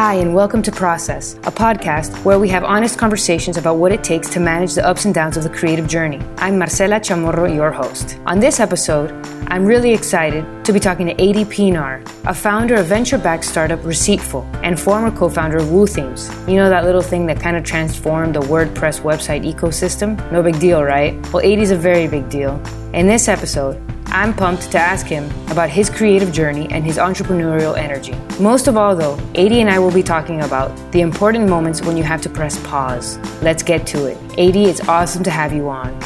Hi, and welcome to Process, a podcast where we have honest conversations about what it takes to manage the ups and downs of the creative journey. I'm Marcela Chamorro, your host. On this episode, I'm really excited to be talking to Adii Pienaar, a founder of venture backed startup Receiptful and former co founder of Woo Themes. You know that little thing that kind of transformed the WordPress website ecosystem? No big deal, right? Well, Adii's a very big deal. In this episode, I'm pumped to ask him about his creative journey and his entrepreneurial energy. Most of all, though, Adii and I will be talking about the important moments when you have to press pause. Let's get to it. Adii, it's awesome to have you on.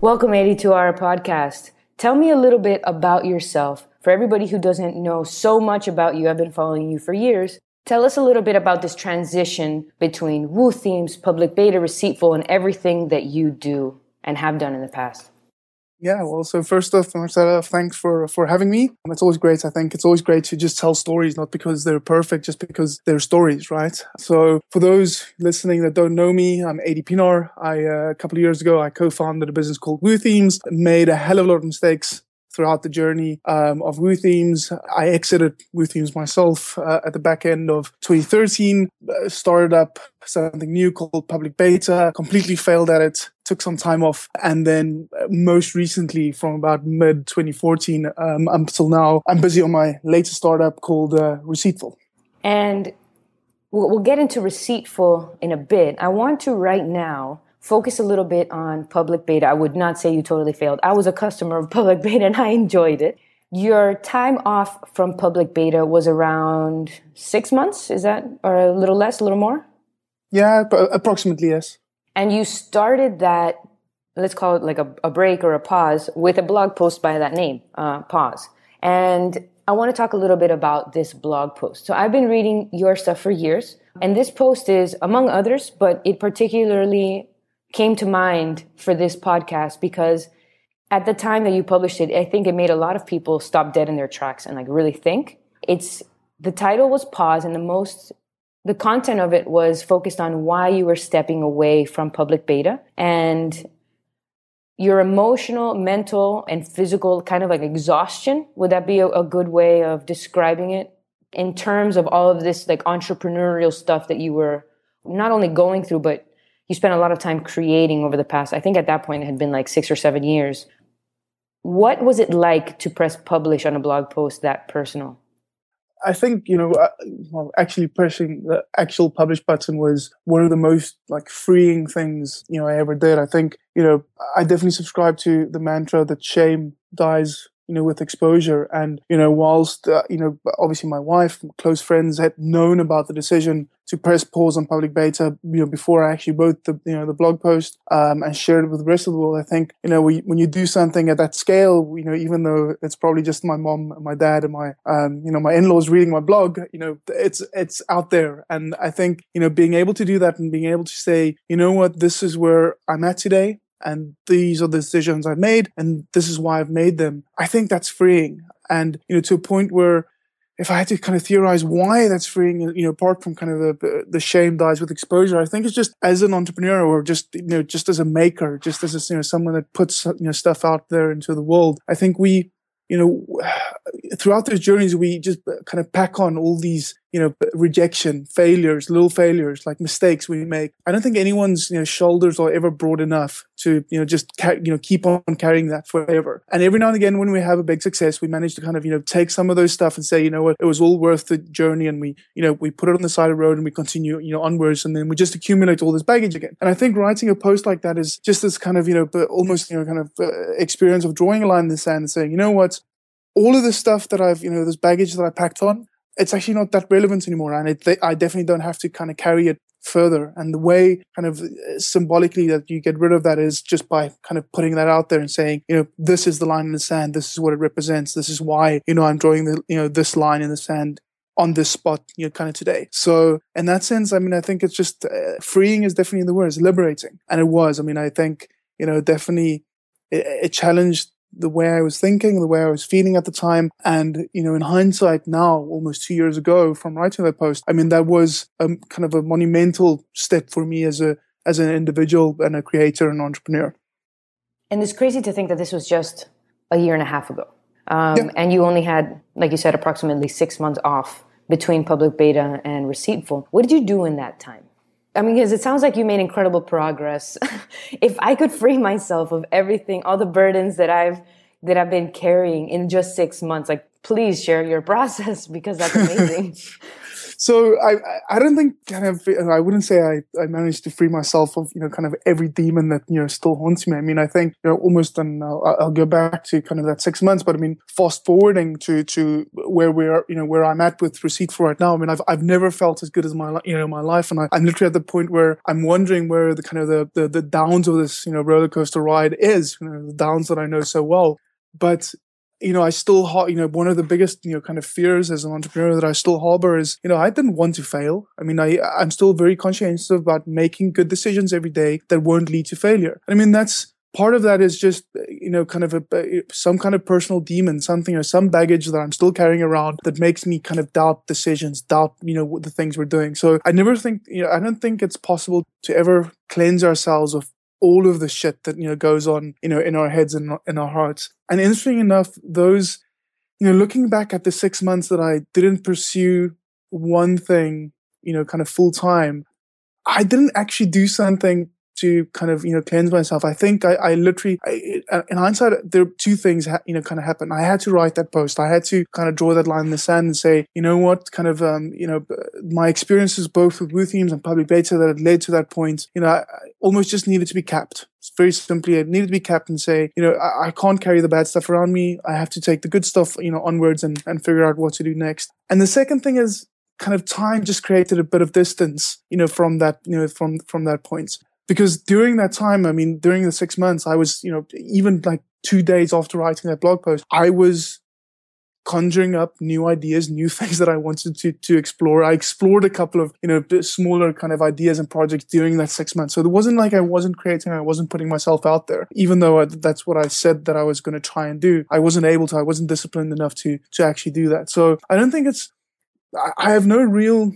Welcome, Adii, to our podcast. Tell me a little bit about yourself. For everybody who doesn't know so much about you, I've been following you for years. Tell us a little bit about this transition between Woo Themes, Public Beta, Receiptful, and everything that you do and have done in the past. Yeah, well, so first off, Marcela, thanks for for having me. It's always great. I think it's always great to just tell stories, not because they're perfect, just because they're stories, right? So, for those listening that don't know me, I'm Adii Pienaar. I uh, a couple of years ago, I co-founded a business called Woo Themes. Made a hell of a lot of mistakes throughout the journey um, of Woo Themes. I exited Woo Themes myself uh, at the back end of 2013, uh, started up something new called Public Beta, completely failed at it, took some time off, and then uh, most recently, from about mid 2014 um, until now, I'm busy on my latest startup called uh, Receiptful. And we'll get into Receiptful in a bit. I want to right now focus a little bit on public beta. I would not say you totally failed. I was a customer of public beta and I enjoyed it. Your time off from public beta was around six months, is that, or a little less, a little more? Yeah, approximately, yes. And you started that, let's call it like a, a break or a pause, with a blog post by that name, uh, Pause. And I want to talk a little bit about this blog post. So I've been reading your stuff for years, and this post is, among others, but it particularly came to mind for this podcast because at the time that you published it, I think it made a lot of people stop dead in their tracks and like really think. It's the title was pause and the most the content of it was focused on why you were stepping away from public beta and your emotional, mental, and physical kind of like exhaustion. Would that be a, a good way of describing it in terms of all of this like entrepreneurial stuff that you were not only going through, but you spent a lot of time creating over the past, I think at that point it had been like six or seven years. What was it like to press publish on a blog post that personal? I think you know, uh, well, actually pressing the actual publish button was one of the most like freeing things you know I ever did. I think you know I definitely subscribe to the mantra that shame dies you know, with exposure. And, you know, whilst, uh, you know, obviously my wife, close friends had known about the decision to press pause on public beta, you know, before I actually wrote the, you know, the blog post um, and shared it with the rest of the world. I think, you know, we, when you do something at that scale, you know, even though it's probably just my mom and my dad and my, um, you know, my in-laws reading my blog, you know, it's, it's out there. And I think, you know, being able to do that and being able to say, you know what, this is where I'm at today and these are the decisions I've made and this is why I've made them. I think that's freeing. And, you know, to a point where if I had to kind of theorize why that's freeing, you know, apart from kind of the the shame dies with exposure, I think it's just as an entrepreneur or just you know just as a maker, just as a, you know someone that puts you know stuff out there into the world. I think we you know, throughout those journeys, we just kind of pack on all these, you know, rejection, failures, little failures, like mistakes we make. I don't think anyone's, you know, shoulders are ever broad enough to, you know, just, ca- you know, keep on carrying that forever. And every now and again, when we have a big success, we manage to kind of, you know, take some of those stuff and say, you know what, it was all worth the journey. And we, you know, we put it on the side of the road and we continue, you know, onwards. And then we just accumulate all this baggage again. And I think writing a post like that is just this kind of, you know, almost, you know, kind of uh, experience of drawing a line in the sand and saying, you know what, all of the stuff that I've, you know, this baggage that I packed on, it's actually not that relevant anymore. And it, I definitely don't have to kind of carry it further. And the way kind of uh, symbolically that you get rid of that is just by kind of putting that out there and saying, you know, this is the line in the sand. This is what it represents. This is why, you know, I'm drawing the, you know, this line in the sand on this spot, you know, kind of today. So in that sense, I mean, I think it's just uh, freeing is definitely the word. It's liberating. And it was, I mean, I think, you know, definitely it, it challenged the way I was thinking, the way I was feeling at the time. And, you know, in hindsight now, almost two years ago from writing that post, I mean, that was a kind of a monumental step for me as a, as an individual and a creator and entrepreneur. And it's crazy to think that this was just a year and a half ago. Um, yeah. And you only had, like you said, approximately six months off between public beta and Receiptful. What did you do in that time? I mean, because it sounds like you made incredible progress. if I could free myself of everything, all the burdens that I've that I've been carrying in just six months, like please share your process because that's amazing. so I I don't think kind of uh, I wouldn't say I, I managed to free myself of you know kind of every demon that you know still haunts me. I mean I think you know almost and uh, I'll, I'll go back to kind of that six months, but I mean fast forwarding to to where we're you know where I'm at with Receiptful right now. I mean I've I've never felt as good as my you know my life, and I, am literally at the point where I'm wondering where the kind of the, the the downs of this you know roller coaster ride is. You know the downs that I know so well but you know, I still, you know, one of the biggest, you know, kind of fears as an entrepreneur that I still harbor is, you know, I didn't want to fail. I mean, I, I'm still very conscientious about making good decisions every day that won't lead to failure. I mean, that's part of that is just, you know, kind of a, some kind of personal demon, something or some baggage that I'm still carrying around that makes me kind of doubt decisions, doubt, you know, the things we're doing. So I never think, you know, I don't think it's possible to ever cleanse ourselves of all of the shit that you know goes on you know in our heads and in our hearts. And interesting enough those you know looking back at the six months that i didn't pursue one thing you know kind of full time i didn't actually do something to kind of you know cleanse myself. I think I, I literally, I, in hindsight, there are two things ha- you know kind of happened. I had to write that post. I had to kind of draw that line in the sand and say, you know what, kind of um, you know my experiences both with Woo Themes and public beta that had led to that point. You know, I, I almost just needed to be capped. Very simply, it needed to be capped and say, you know, I, I can't carry the bad stuff around me. I have to take the good stuff, you know, onwards and and figure out what to do next. And the second thing is kind of time just created a bit of distance, you know, from that, you know, from from that point because during that time, I mean, during the six months, I was, you know, even like two days after writing that blog post, I was conjuring up new ideas, new things that I wanted to to explore. I explored a couple of you know smaller kind of ideas and projects during that six months. So it wasn't like I wasn't creating, I wasn't putting myself out there, even though I, that's what I said that I was going to try and do. I wasn't able to. I wasn't disciplined enough to to actually do that. So I don't think it's. I have no real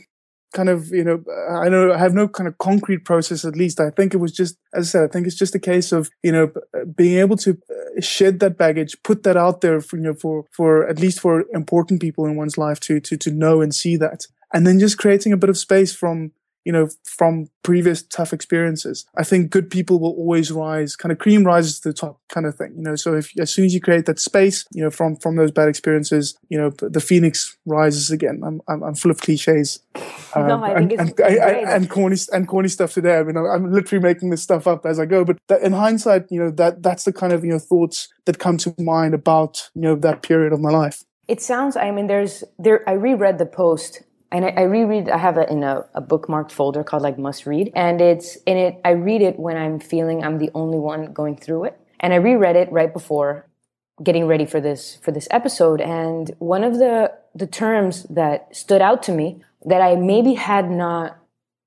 kind of you know i know i have no kind of concrete process at least. I think it was just as i said i think it's just a case of you know being able to uh, shed that baggage put that out there for you know for for at least for important people in one's life to to to know and see that. And then just creating a bit of space from you know, from previous tough experiences. I think good people will always rise, kind of cream rises to the top kind of thing, you know. So if as soon as you create that space, you know, from from those bad experiences, you know, the phoenix rises again. I'm I'm, I'm full of cliches. Um, no, I think and, it's and, I, I, and corny and corny stuff today. I mean, I'm, I'm literally making this stuff up as I go. But that, in hindsight, you know, that that's the kind of you know thoughts that come to mind about you know that period of my life. It sounds. I mean, there's there. I reread the post and I, I, reread i have it in a, a, bookmarked folder called like must read. And it's in it i read it when i'm feeling i'm the only one going through it. And i reread it right before getting ready for this for this episode. And one of the the terms that stood out to me that i maybe had not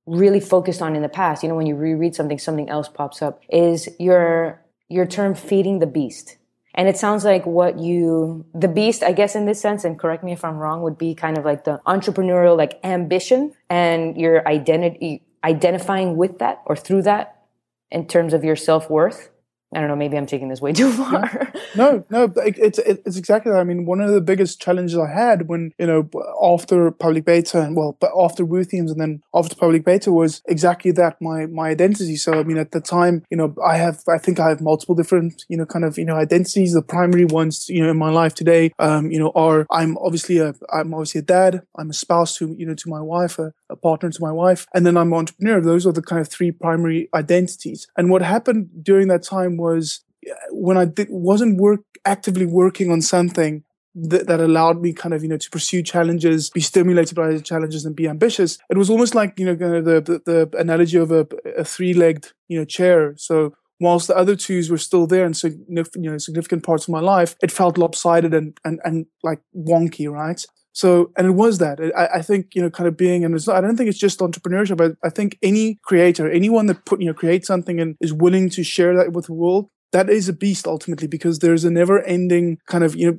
really focused on in the past you know when you reread something something else pops up is your your term feeding the beast and it sounds like what you, the beast, I guess in this sense, and correct me if I'm wrong, would be kind of like the entrepreneurial like ambition and your identity, identifying with that or through that in terms of your self worth. I don't know. Maybe I'm taking this way too far. no, no, it's it's exactly that. I mean, one of the biggest challenges I had when you know after public beta and well, but after Themes and then after public beta was exactly that my my identity. So I mean, at the time, you know, I have I think I have multiple different you know kind of you know identities. The primary ones you know in my life today, um, you know, are I'm obviously a I'm obviously a dad. I'm a spouse to you know to my wife, a, a partner to my wife, and then I'm an entrepreneur. Those are the kind of three primary identities. And what happened during that time was uh, when I did, wasn't work actively working on something that, that allowed me kind of you know to pursue challenges, be stimulated by challenges, and be ambitious. It was almost like you know the the, the analogy of a, a three legged you know chair. So whilst the other twos were still there and so you know significant parts of my life, it felt lopsided and and and like wonky, right? So, and it was that. I, I, think, you know, kind of being, and it's not, I don't think it's just entrepreneurship. but I think any creator, anyone that put, you know, creates something and is willing to share that with the world, that is a beast ultimately because there's a never ending kind of, you know,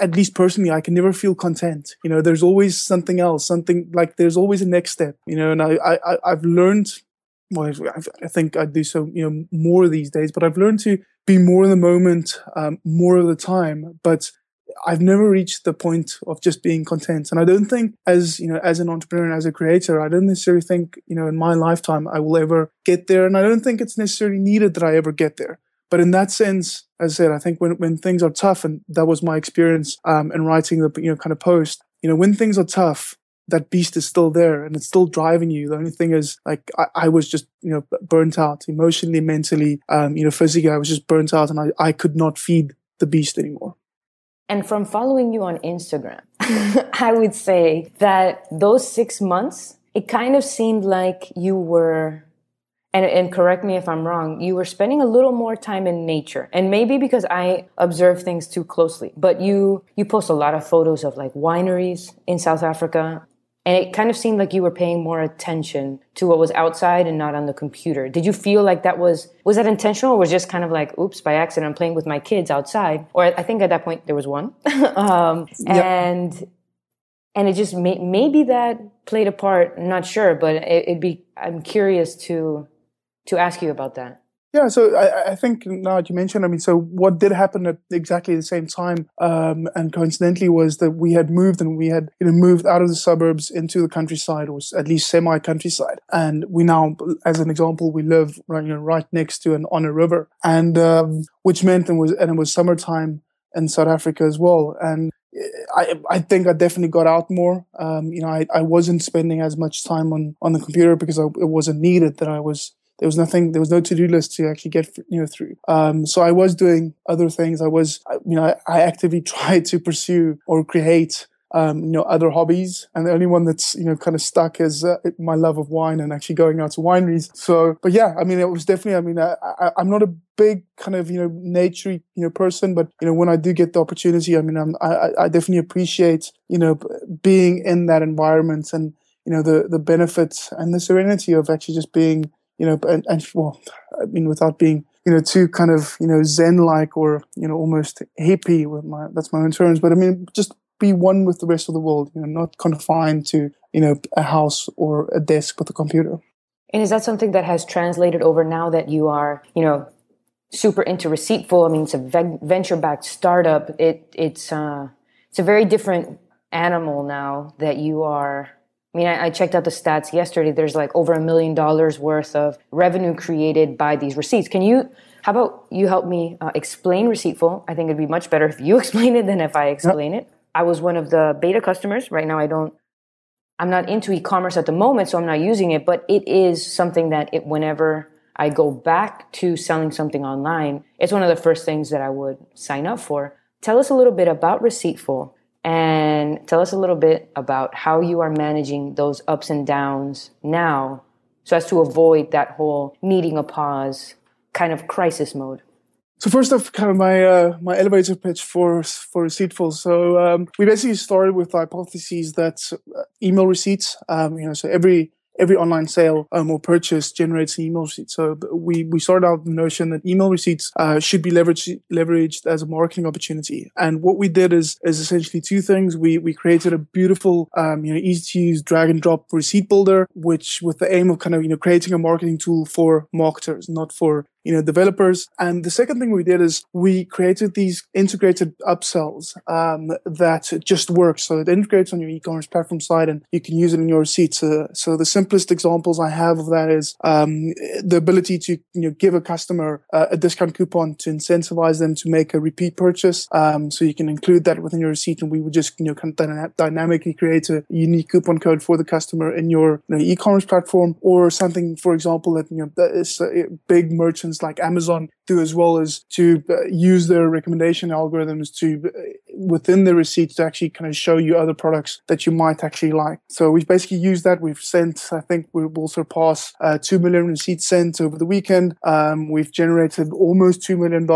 at least personally, I can never feel content. You know, there's always something else, something like there's always a next step, you know, and I, I, I've learned well, I think I do so, you know, more these days, but I've learned to be more in the moment, um, more of the time. But I've never reached the point of just being content. And I don't think as, you know, as an entrepreneur and as a creator, I don't necessarily think, you know, in my lifetime I will ever get there. And I don't think it's necessarily needed that I ever get there. But in that sense, as I said, I think when, when things are tough, and that was my experience um, in writing the you know kind of post, you know, when things are tough, that beast is still there and it's still driving you. The only thing is, like, I, I was just you know burnt out emotionally, mentally, um, you know, physically. I was just burnt out, and I, I could not feed the beast anymore. And from following you on Instagram, I would say that those six months, it kind of seemed like you were, and, and correct me if I'm wrong, you were spending a little more time in nature. And maybe because I observe things too closely, but you, you post a lot of photos of like wineries in South Africa, and it kind of seemed like you were paying more attention to what was outside and not on the computer. Did you feel like that was was that intentional or was just kind of like, oops, by accident I'm playing with my kids outside? Or I think at that point there was one. um, yep. and and it just may, maybe that played a part, I'm not sure, but it, it'd be I'm curious to to ask you about that. Yeah, so I, I, think now that you mentioned, I mean, so what did happen at exactly the same time, um, and coincidentally, was that we had moved and we had you know moved out of the suburbs into the countryside, or at least semi countryside, and we now, as an example, we live right, you know, right next to an on a river, and um, which meant and was and it was summertime in South Africa as well, and I, I think I definitely got out more. Um, you know, I, I wasn't spending as much time on, on the computer because I, it wasn't needed that I was there was nothing there was no to-do list to actually get you know through. Um, so i was doing other things. I was you know i, actively tried to pursue or create um, you know other hobbies. And the only one that's you know kind of stuck is uh, my love of wine and actually going out to wineries. So but yeah i mean it was definitely i mean I, I, i'm not a big kind of you know nature you know person but you know when i do get the opportunity i mean I'm, i i definitely appreciate you know being in that environment and you know the the benefits and the serenity of actually just being you know, and, and well, I mean, without being, you know, too kind of, you know, Zen like or, you know, almost hippie with my, that's my own terms. But I mean, just be one with the rest of the world, you know, not confined to, you know, a house or a desk with a computer. And is that something that has translated over now that you are, you know, super into Receiptful? I mean, it's a venture backed startup. It, it's, uh, it's a very different animal now that you are I mean, I, I, checked out the stats yesterday. There's like over a million dollars worth of revenue created by these receipts. Can you, how about you help me uh, explain Receiptful? I think it'd be much better if you explain it than if I explain yep. it. I was one of the beta customers. Right now, I don't, I'm not into e commerce at the moment, so I'm not using it, but it is something that it, whenever I go back to selling something online, it's one of the first things that I would sign up for. Tell us a little bit about Receiptful and tell us a little bit about how you are managing those ups and downs now so as to avoid that whole needing a pause kind of crisis mode. So first off, kind of my uh, my elevator pitch for for Receiptful. So um, we basically started with the hypotheses that uh, email receipts, um, you know, so every every online sale um, or purchase generates an email receipt. So we, we started out the notion that email receipts uh, should be leveraged, leveraged as a marketing opportunity. And what we did is, is essentially two things. We, we created a beautiful, um, you know, easy to use drag and drop receipt builder, which with the aim of kind of, you know, creating a marketing tool for marketers, not for you know, developers. And the second thing we did is we created these integrated upsells um, that just work. So it integrates on your e-commerce platform side and you can use it in your receipts. Uh, so the simplest examples I have of that is um, the ability to you know give a customer uh, a discount coupon to incentivize them to make a repeat purchase. Um, so you can include that within your receipt, and we would just you know kind of dynamically create a unique coupon code for the customer in your you know, e-commerce platform, or something, for example, that you know that is uh, big merchants like Amazon do as well as to uh, use their recommendation algorithms to uh, within the receipts to actually kind of show you other products that you might actually like. So we've basically used that. We've sent, I think we will surpass uh, 2 million receipts sent over the weekend. Um, we've generated almost $2 million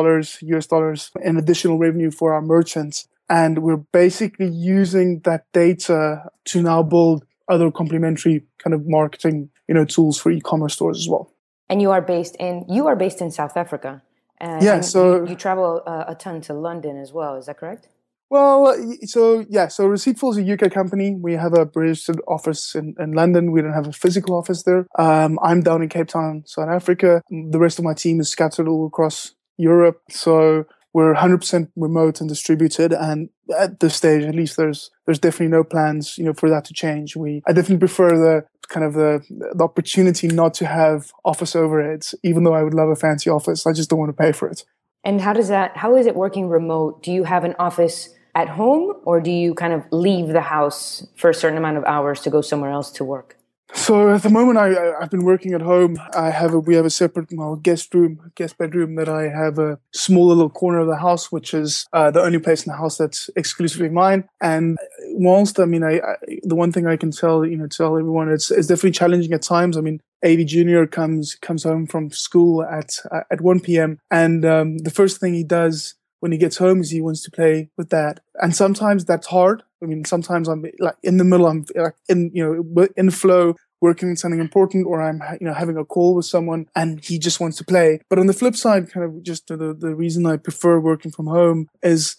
US dollars in additional revenue for our merchants. And we're basically using that data to now build other complementary kind of marketing, you know, tools for e-commerce stores as well. And you are based in you are based in South Africa. Uh, yeah, so you, you travel uh, a ton to London as well. Is that correct? Well, so yeah, so Receiptful is a UK company. We have a registered office in, in London. We don't have a physical office there. Um, I'm down in Cape Town, South Africa. The rest of my team is scattered all across Europe. So we're 100% remote and distributed. And at this stage, at least, there's there's definitely no plans, you know, for that to change. We I definitely prefer the kind of the the opportunity not to have office overheads, even though I would love a fancy office. I just don't want to pay for it. And how does that? How is it working remote? Do you have an office? At home, or do you kind of leave the house for a certain amount of hours to go somewhere else to work? So at the moment, I, I've been working at home. I have a, we have a separate well, guest room, guest bedroom that I have a small little corner of the house, which is uh, the only place in the house that's exclusively mine. And whilst I mean, I, I, the one thing I can tell you know tell everyone it's it's definitely challenging at times. I mean, AV Junior comes comes home from school at uh, at one p.m. and um, the first thing he does when he gets home is he wants to play with that. And sometimes that's hard. I mean, sometimes I'm like in the middle, I'm like in, you know, in flow, working on something important, or I'm, you know, having a call with someone and he just wants to play. But on the flip side, kind of just the, the reason I prefer working from home is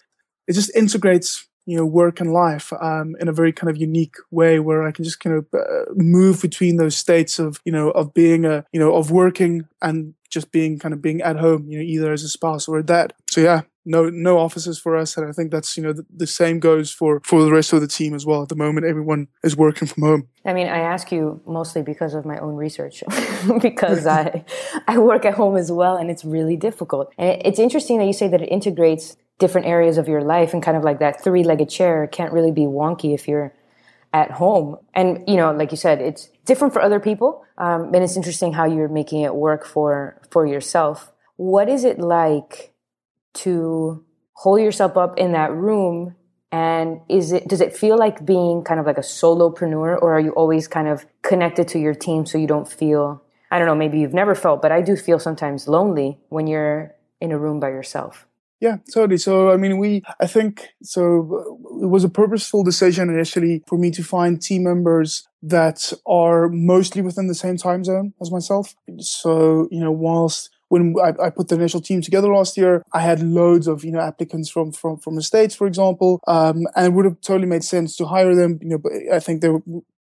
it just integrates you know work and life um, in a very kind of unique way where I can just kind of uh, move between those states of you know of being a you know of working and just being kind of being at home you know either as a spouse or a dad. So yeah no no offices for us. And i think that's you know the, the, same goes for for the rest of the team as well. At the moment everyone is working from home. I mean i ask you mostly because of my own research because i i work at home as well and it's really difficult. And it's interesting that you say that it integrates different areas of your life and kind of like that three-legged chair can't really be wonky if you're at home. And you know like you said it's different for other people. Um, and it's interesting how you're making it work for for yourself. What is it like to hold yourself up in that room? And is it does it feel like being kind of like a solopreneur or are you always kind of connected to your team so you don't feel i don't know maybe you've never felt but i do feel sometimes lonely when you're in a room by yourself yeah, totally. So, I mean, we, I think, so it was a purposeful decision initially for me to find team members that are mostly within the same time zone as myself. So, you know, whilst when I, I, put the initial team together last year, I had loads of you know applicants from from from the states, for example, um, and it would have totally made sense to hire them. You know, but I think they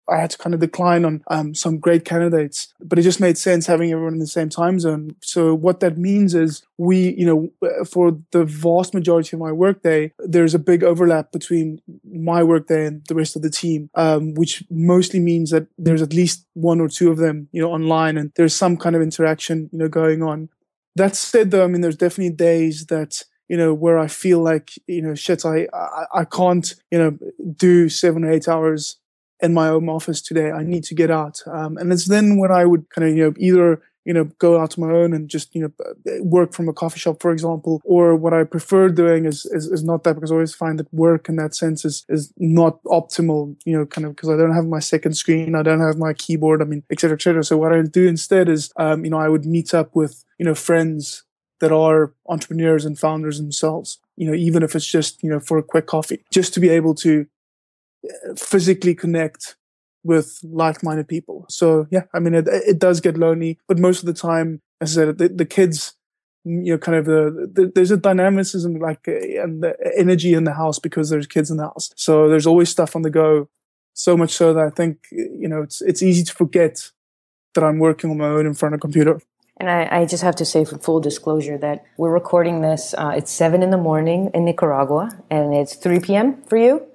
I had to kind of decline on um, some great candidates, but it just made sense having everyone in the same time zone. So what that means is we, you know, for the vast majority of my workday, there's a big overlap between my workday and the rest of the team, um, which mostly means that there's at least one or two of them, you know, online and there's some kind of interaction, you know, going on. That said, though, I mean, there's definitely days that you know where I feel like you know shit, I I, I can't you know do seven or eight hours in my home office today. I need to get out, um, and it's then when I would kind of you know either you know go out to my own and just you know work from a coffee shop for example or what i prefer doing is is, is not that because i always find that work in that sense is is not optimal you know kind of because i don't have my second screen i don't have my keyboard i mean etc etc so what i do instead is um, you know i would meet up with you know friends that are entrepreneurs and founders themselves you know even if it's just you know for a quick coffee just to be able to physically connect with like-minded people so yeah i mean it, it does get lonely but most of the time as i said the, the kids you know kind of the, the, there's a dynamicism like uh, and the energy in the house because there's kids in the house so there's always stuff on the go so much so that i think you know it's it's easy to forget that i'm working on my own in front of a computer and I, I, just have to say, for full disclosure, that we're recording this. Uh, it's seven in the morning in Nicaragua, and it's three p.m. for you.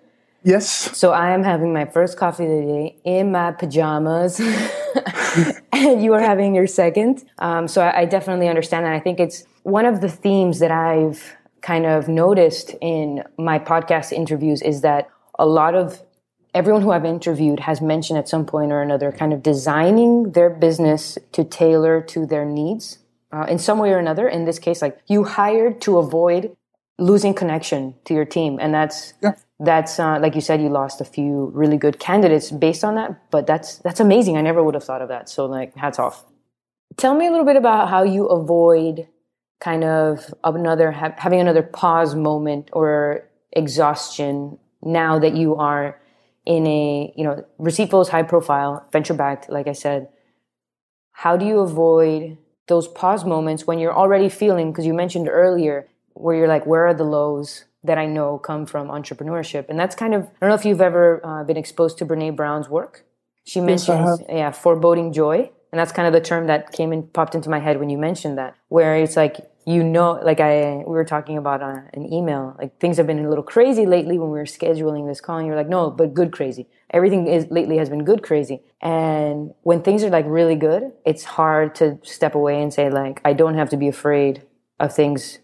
Yes. So I am having my first coffee of the day in my pajamas, and you are having your second. Um, so I, I definitely understand that. I think it's one of the themes that I've kind of noticed in my podcast interviews is that a lot of everyone who I've interviewed has mentioned at some point or another kind of designing their business to tailor to their needs uh, in some way or another. In this case, like you hired to avoid losing connection to your team, and that's yeah. That's uh, like you said, you lost a few really good candidates based on that. But that's that's amazing. I never would have thought of that. So like, hats off. Tell me a little bit about how you avoid kind of another ha- having another pause moment or exhaustion now that you are in a you know Receiptful is high profile, venture backed, like I said. How do you avoid those pause moments when you're already feeling? Because you mentioned earlier where you're like, where are the lows that I know come from entrepreneurship? And that's kind of I don't know if you've ever uh, been exposed to Brene Brown's work. She mentions yes, yeah foreboding joy. And that's kind of the term that came and popped into my head when you mentioned that, where it's like, you know, like I, we were talking about on an email, like things have been a little crazy lately when we were scheduling this call. And you're like, no, but good crazy. Everything is lately has been good crazy. And when things are like really good, it's hard to step away and say, like, I don't have to be afraid of things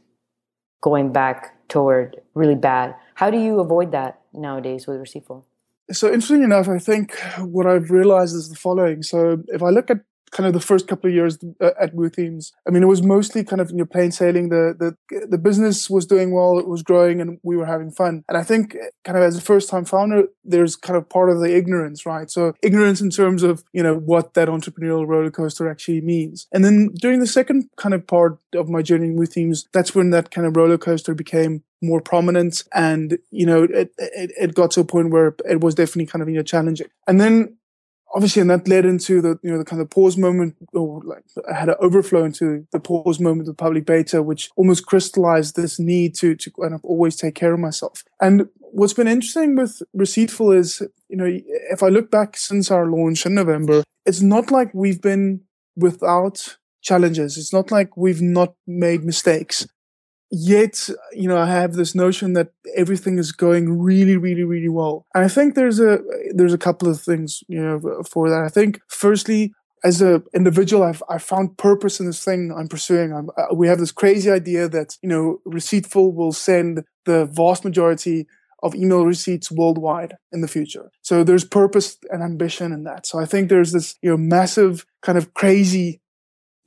going back toward really bad. How do you avoid that nowadays with Receiptful? So interesting enough, I think what I've realized is the following. So if I look at kind of the first couple of years uh, at Woo Themes. I mean, it was mostly kind of you know plain sailing. The the the business was doing well, it was growing, and we were having fun. And I think, uh, kind of as a first time founder, there's kind of part of the ignorance, right? So ignorance in terms of you know what that entrepreneurial roller coaster actually means. And then during the second kind of part of my journey in Woo Themes, that's when that kind of roller coaster became more prominent and you know it, it, it got to a point where it was definitely kind of you know challenging and then obviously, and that led into the you know the kind of pause moment, or like I had an overflow into the pause moment of public beta, which almost crystallized this need to to kind of always take care of myself. And what's been interesting with Receiptful is, you know, if I look back since our launch in November, it's not like we've been without challenges. It's not like we've not made mistakes yet you know i have this notion that everything is going really really really well. And i think there's a there's a couple of things you know for that. I think firstly as an individual i've i found purpose in this thing i'm pursuing. I'm, uh, we have this crazy idea that you know receiptful will send the vast majority of email receipts worldwide in the future. So there's purpose and ambition in that. So i think there's this you know massive kind of crazy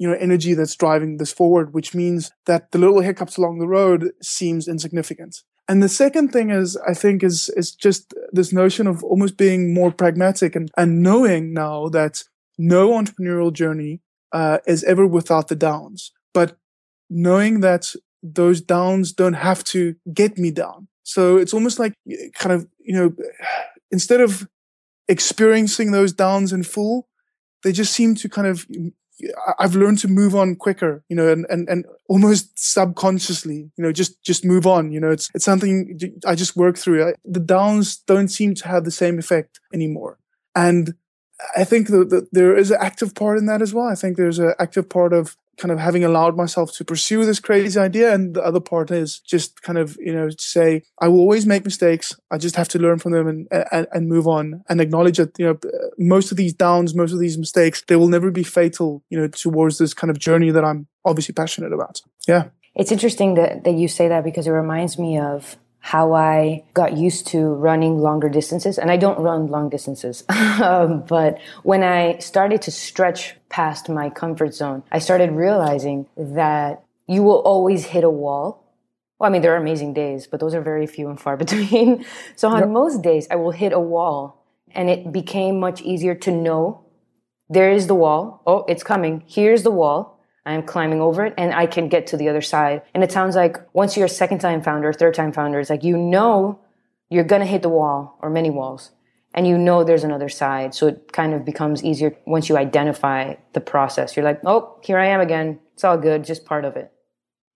you know energy that's driving this forward which means that the little hiccups along the road seems insignificant. And the second thing is i think is is just this notion of almost being more pragmatic and and knowing now that no entrepreneurial journey uh, is ever without the downs. But knowing that those downs don't have to get me down. So it's almost like kind of you know instead of experiencing those downs in full they just seem to kind of I've learned to move on quicker, you know, and, and, and almost subconsciously, you know, just, just move on. You know, it's, it's something I just work through. I, the downs don't seem to have the same effect anymore. And I think that there is an active part in that as well. I think there's an active part of kind of having allowed myself to pursue this crazy idea. And the other part is just kind of, you know, say, I will always make mistakes. I just have to learn from them and, and, and move on and acknowledge that, you know, most of these downs, most of these mistakes, they will never be fatal, you know, towards this kind of journey that I'm obviously passionate about. Yeah. It's interesting that, that you say that because it reminds me of how I got used to running longer distances. And I don't run long distances. um, but when I started to stretch past my comfort zone, I started realizing that you will always hit a wall. Well, I mean, there are amazing days, but those are very few and far between. so on yep. most days, I will hit a wall and it became much easier to know there is the wall. Oh, it's coming. Here's the wall. I'm climbing over it and I can get to the other side. And it sounds like once you're a second time founder, third time founder, it's like you know you're going to hit the wall or many walls and you know there's another side. So it kind of becomes easier once you identify the process. You're like, oh, here I am again. It's all good, just part of it.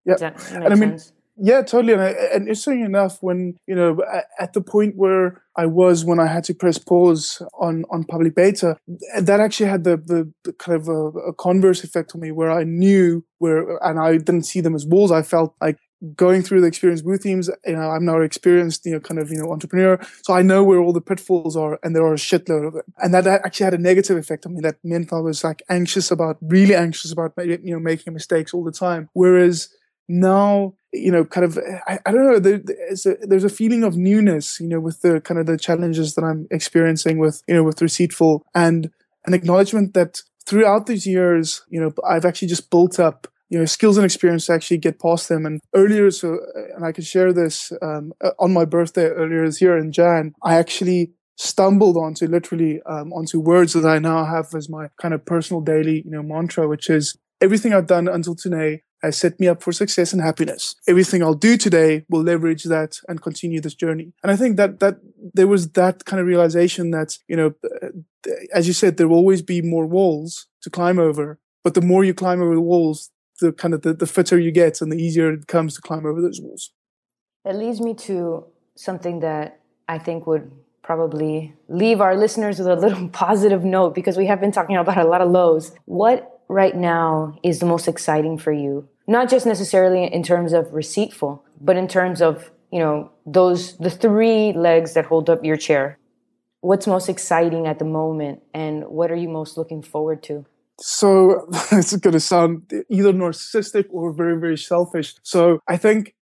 Yeah. and I mean, sense? Yeah, totally. And, I, and interesting enough, when you know, at the point where I was when I had to press pause on on public beta, that actually had the the, the kind of a, a, converse effect on me, where I knew where, and I didn't see them as walls. I felt like going through the experience Woo Themes. You know, I'm now experienced, you know, kind of you know entrepreneur, so I know where all the pitfalls are, and there are a shitload of them. And that actually had a negative effect on me. That meant I was like anxious about, really anxious about, you know, making mistakes all the time. Whereas now you know kind of i, I don't know there, there's, a, there's a feeling of newness you know with the kind of the challenges that i'm experiencing with you know with receiptful and an acknowledgement that throughout these years you know i've actually just built up you know skills and experience to actually get past them. And earlier so and i can share this um, on my birthday earlier this year in jan i actually stumbled onto literally um, onto words that i now have as my kind of personal daily you know mantra which is everything i've done until today has set me up for success and happiness. Everything I'll do today will leverage that and continue this journey. And I think that that there was that kind of realization that you know, uh, as you said, there will always be more walls to climb over. But the more you climb over the walls, the kind of the, the fitter you get, and the easier it becomes to climb over those walls. It leads me to something that I think would probably leave our listeners with a little positive note because we have been talking about a lot of lows. What right now is the most exciting for you? Not just necessarily in terms of receiptful, but in terms of, you know, those, the three legs that hold up your chair. What's most exciting at the moment and what are you most looking forward to? So it's going to sound either narcissistic or very, very selfish. So I think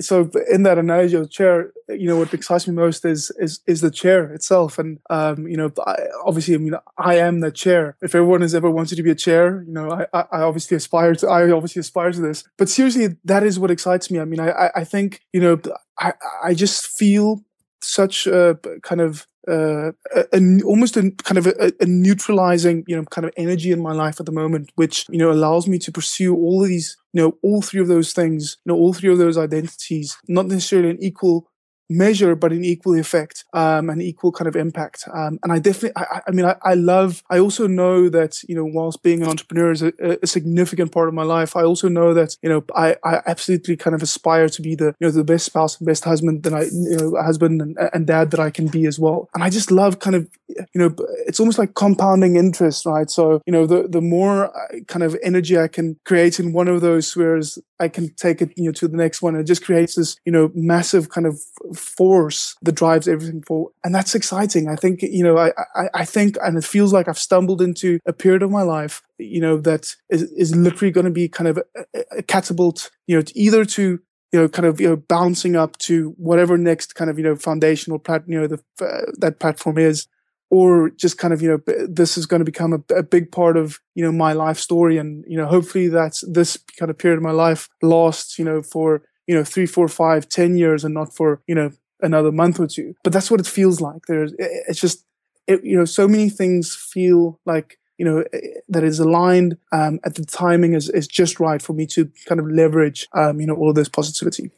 so in that analogy of chair, you know, what excites me most is is is the chair itself. And um, you know, I, obviously, I mean, I am the chair. If everyone has ever wanted to be a chair, you know, I, I obviously aspire to. I obviously aspire to this. But seriously, that is what excites me. I mean, I I think you know, I I just feel such a kind of uh, a, a, almost a kind of a, a, neutralizing, you know, kind of energy in my life at the moment, which you know allows me to pursue all of these, you know, all three of those things, you know, all three of those identities, not necessarily an equal measure, but an equal effect, um, an equal kind of impact. Um, and I definitely, I, I mean, I, I, love, I also know that, you know, whilst being an entrepreneur is a, a, significant part of my life, I also know that, you know, I, I absolutely kind of aspire to be the, you know, the best spouse and best husband that I, you know, husband and, and dad that I can be as well. And I just love kind of, you know, it's almost like compounding interest, right? So, you know, the, the more uh, kind of energy I can create in one of those spheres, I can take it, you know, to the next one. It just creates this, you know, massive kind of force that drives everything forward. And that's exciting. I think, you know, I, I, I think, and it feels like I've stumbled into a period of my life, you know, that is, is literally going to be kind of a, a catapult, you know, either to, you know, kind of, you know, bouncing up to whatever next kind of, you know, foundational plat, you know, the, uh, that platform is, or just kind of, you know, this is going to become a, a, big part of, you know, my life story. And, you know, hopefully that's this kind of period of my life lasts, you know, for, you know, three, four, five, ten years and not for, you know, another month or two. But that's what it feels like. There's, it's just, it, you know, so many things feel like, you know, that is aligned um, at the timing is, is just right for me to kind of leverage, um, you know, all of this positivity.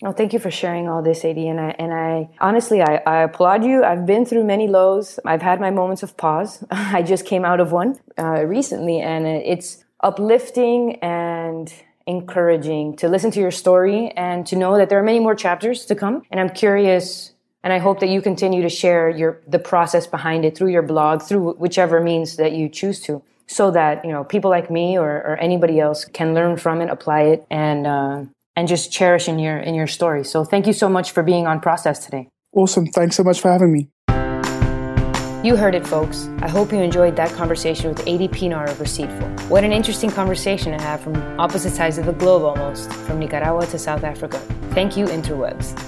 Well, thank you for sharing all this, Adii. And I, and I honestly, I, I applaud you. I've been through many lows. I've had my moments of pause. I just came out of one uh, recently, and it's uplifting and encouraging to listen to your story and to know that there are many more chapters to come. And I'm curious and I hope that you continue to share your the process behind it through your blog, through whichever means that you choose to, so that you know people like me or, or anybody else can learn from it, apply it, and uh, and just cherish in your in your story. So thank you so much for being on Process today. Awesome. Thanks so much for having me. You heard it, folks. I hope you enjoyed that conversation with Adii Pienaar of Receiptful. What an interesting conversation to have from opposite sides of the globe almost, from Nicaragua to South Africa. Thank you, interwebs.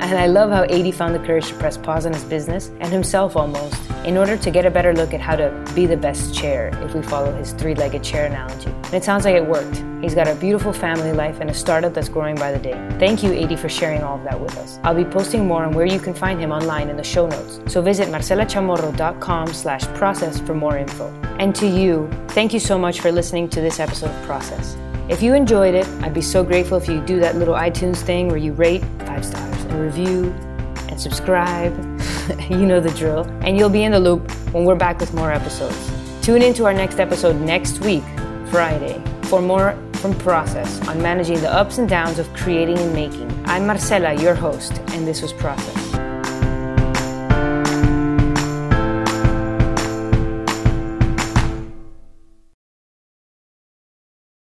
And I love how Adii found the courage to press pause on his business and himself almost in order to get a better look at how to be the best chair if we follow his three legged chair analogy. And it sounds like it worked. He's got a beautiful family life and a startup that's growing by the day. Thank you, Adii, for sharing all of that with us. I'll be posting more on where you can find him online in the show notes. So visit marcelachamorro.com slash process for more info. And to you, thank you so much for listening to this episode of Process. If you enjoyed it, I'd be so grateful if you do that little iTunes thing where you rate five stars and review and subscribe. you know the drill. And you'll be in the loop when we're back with more episodes. Tune in to our next episode next week, Friday, for more from Process on managing the ups and downs of creating and making. I'm Marcela, your host, and this was Process.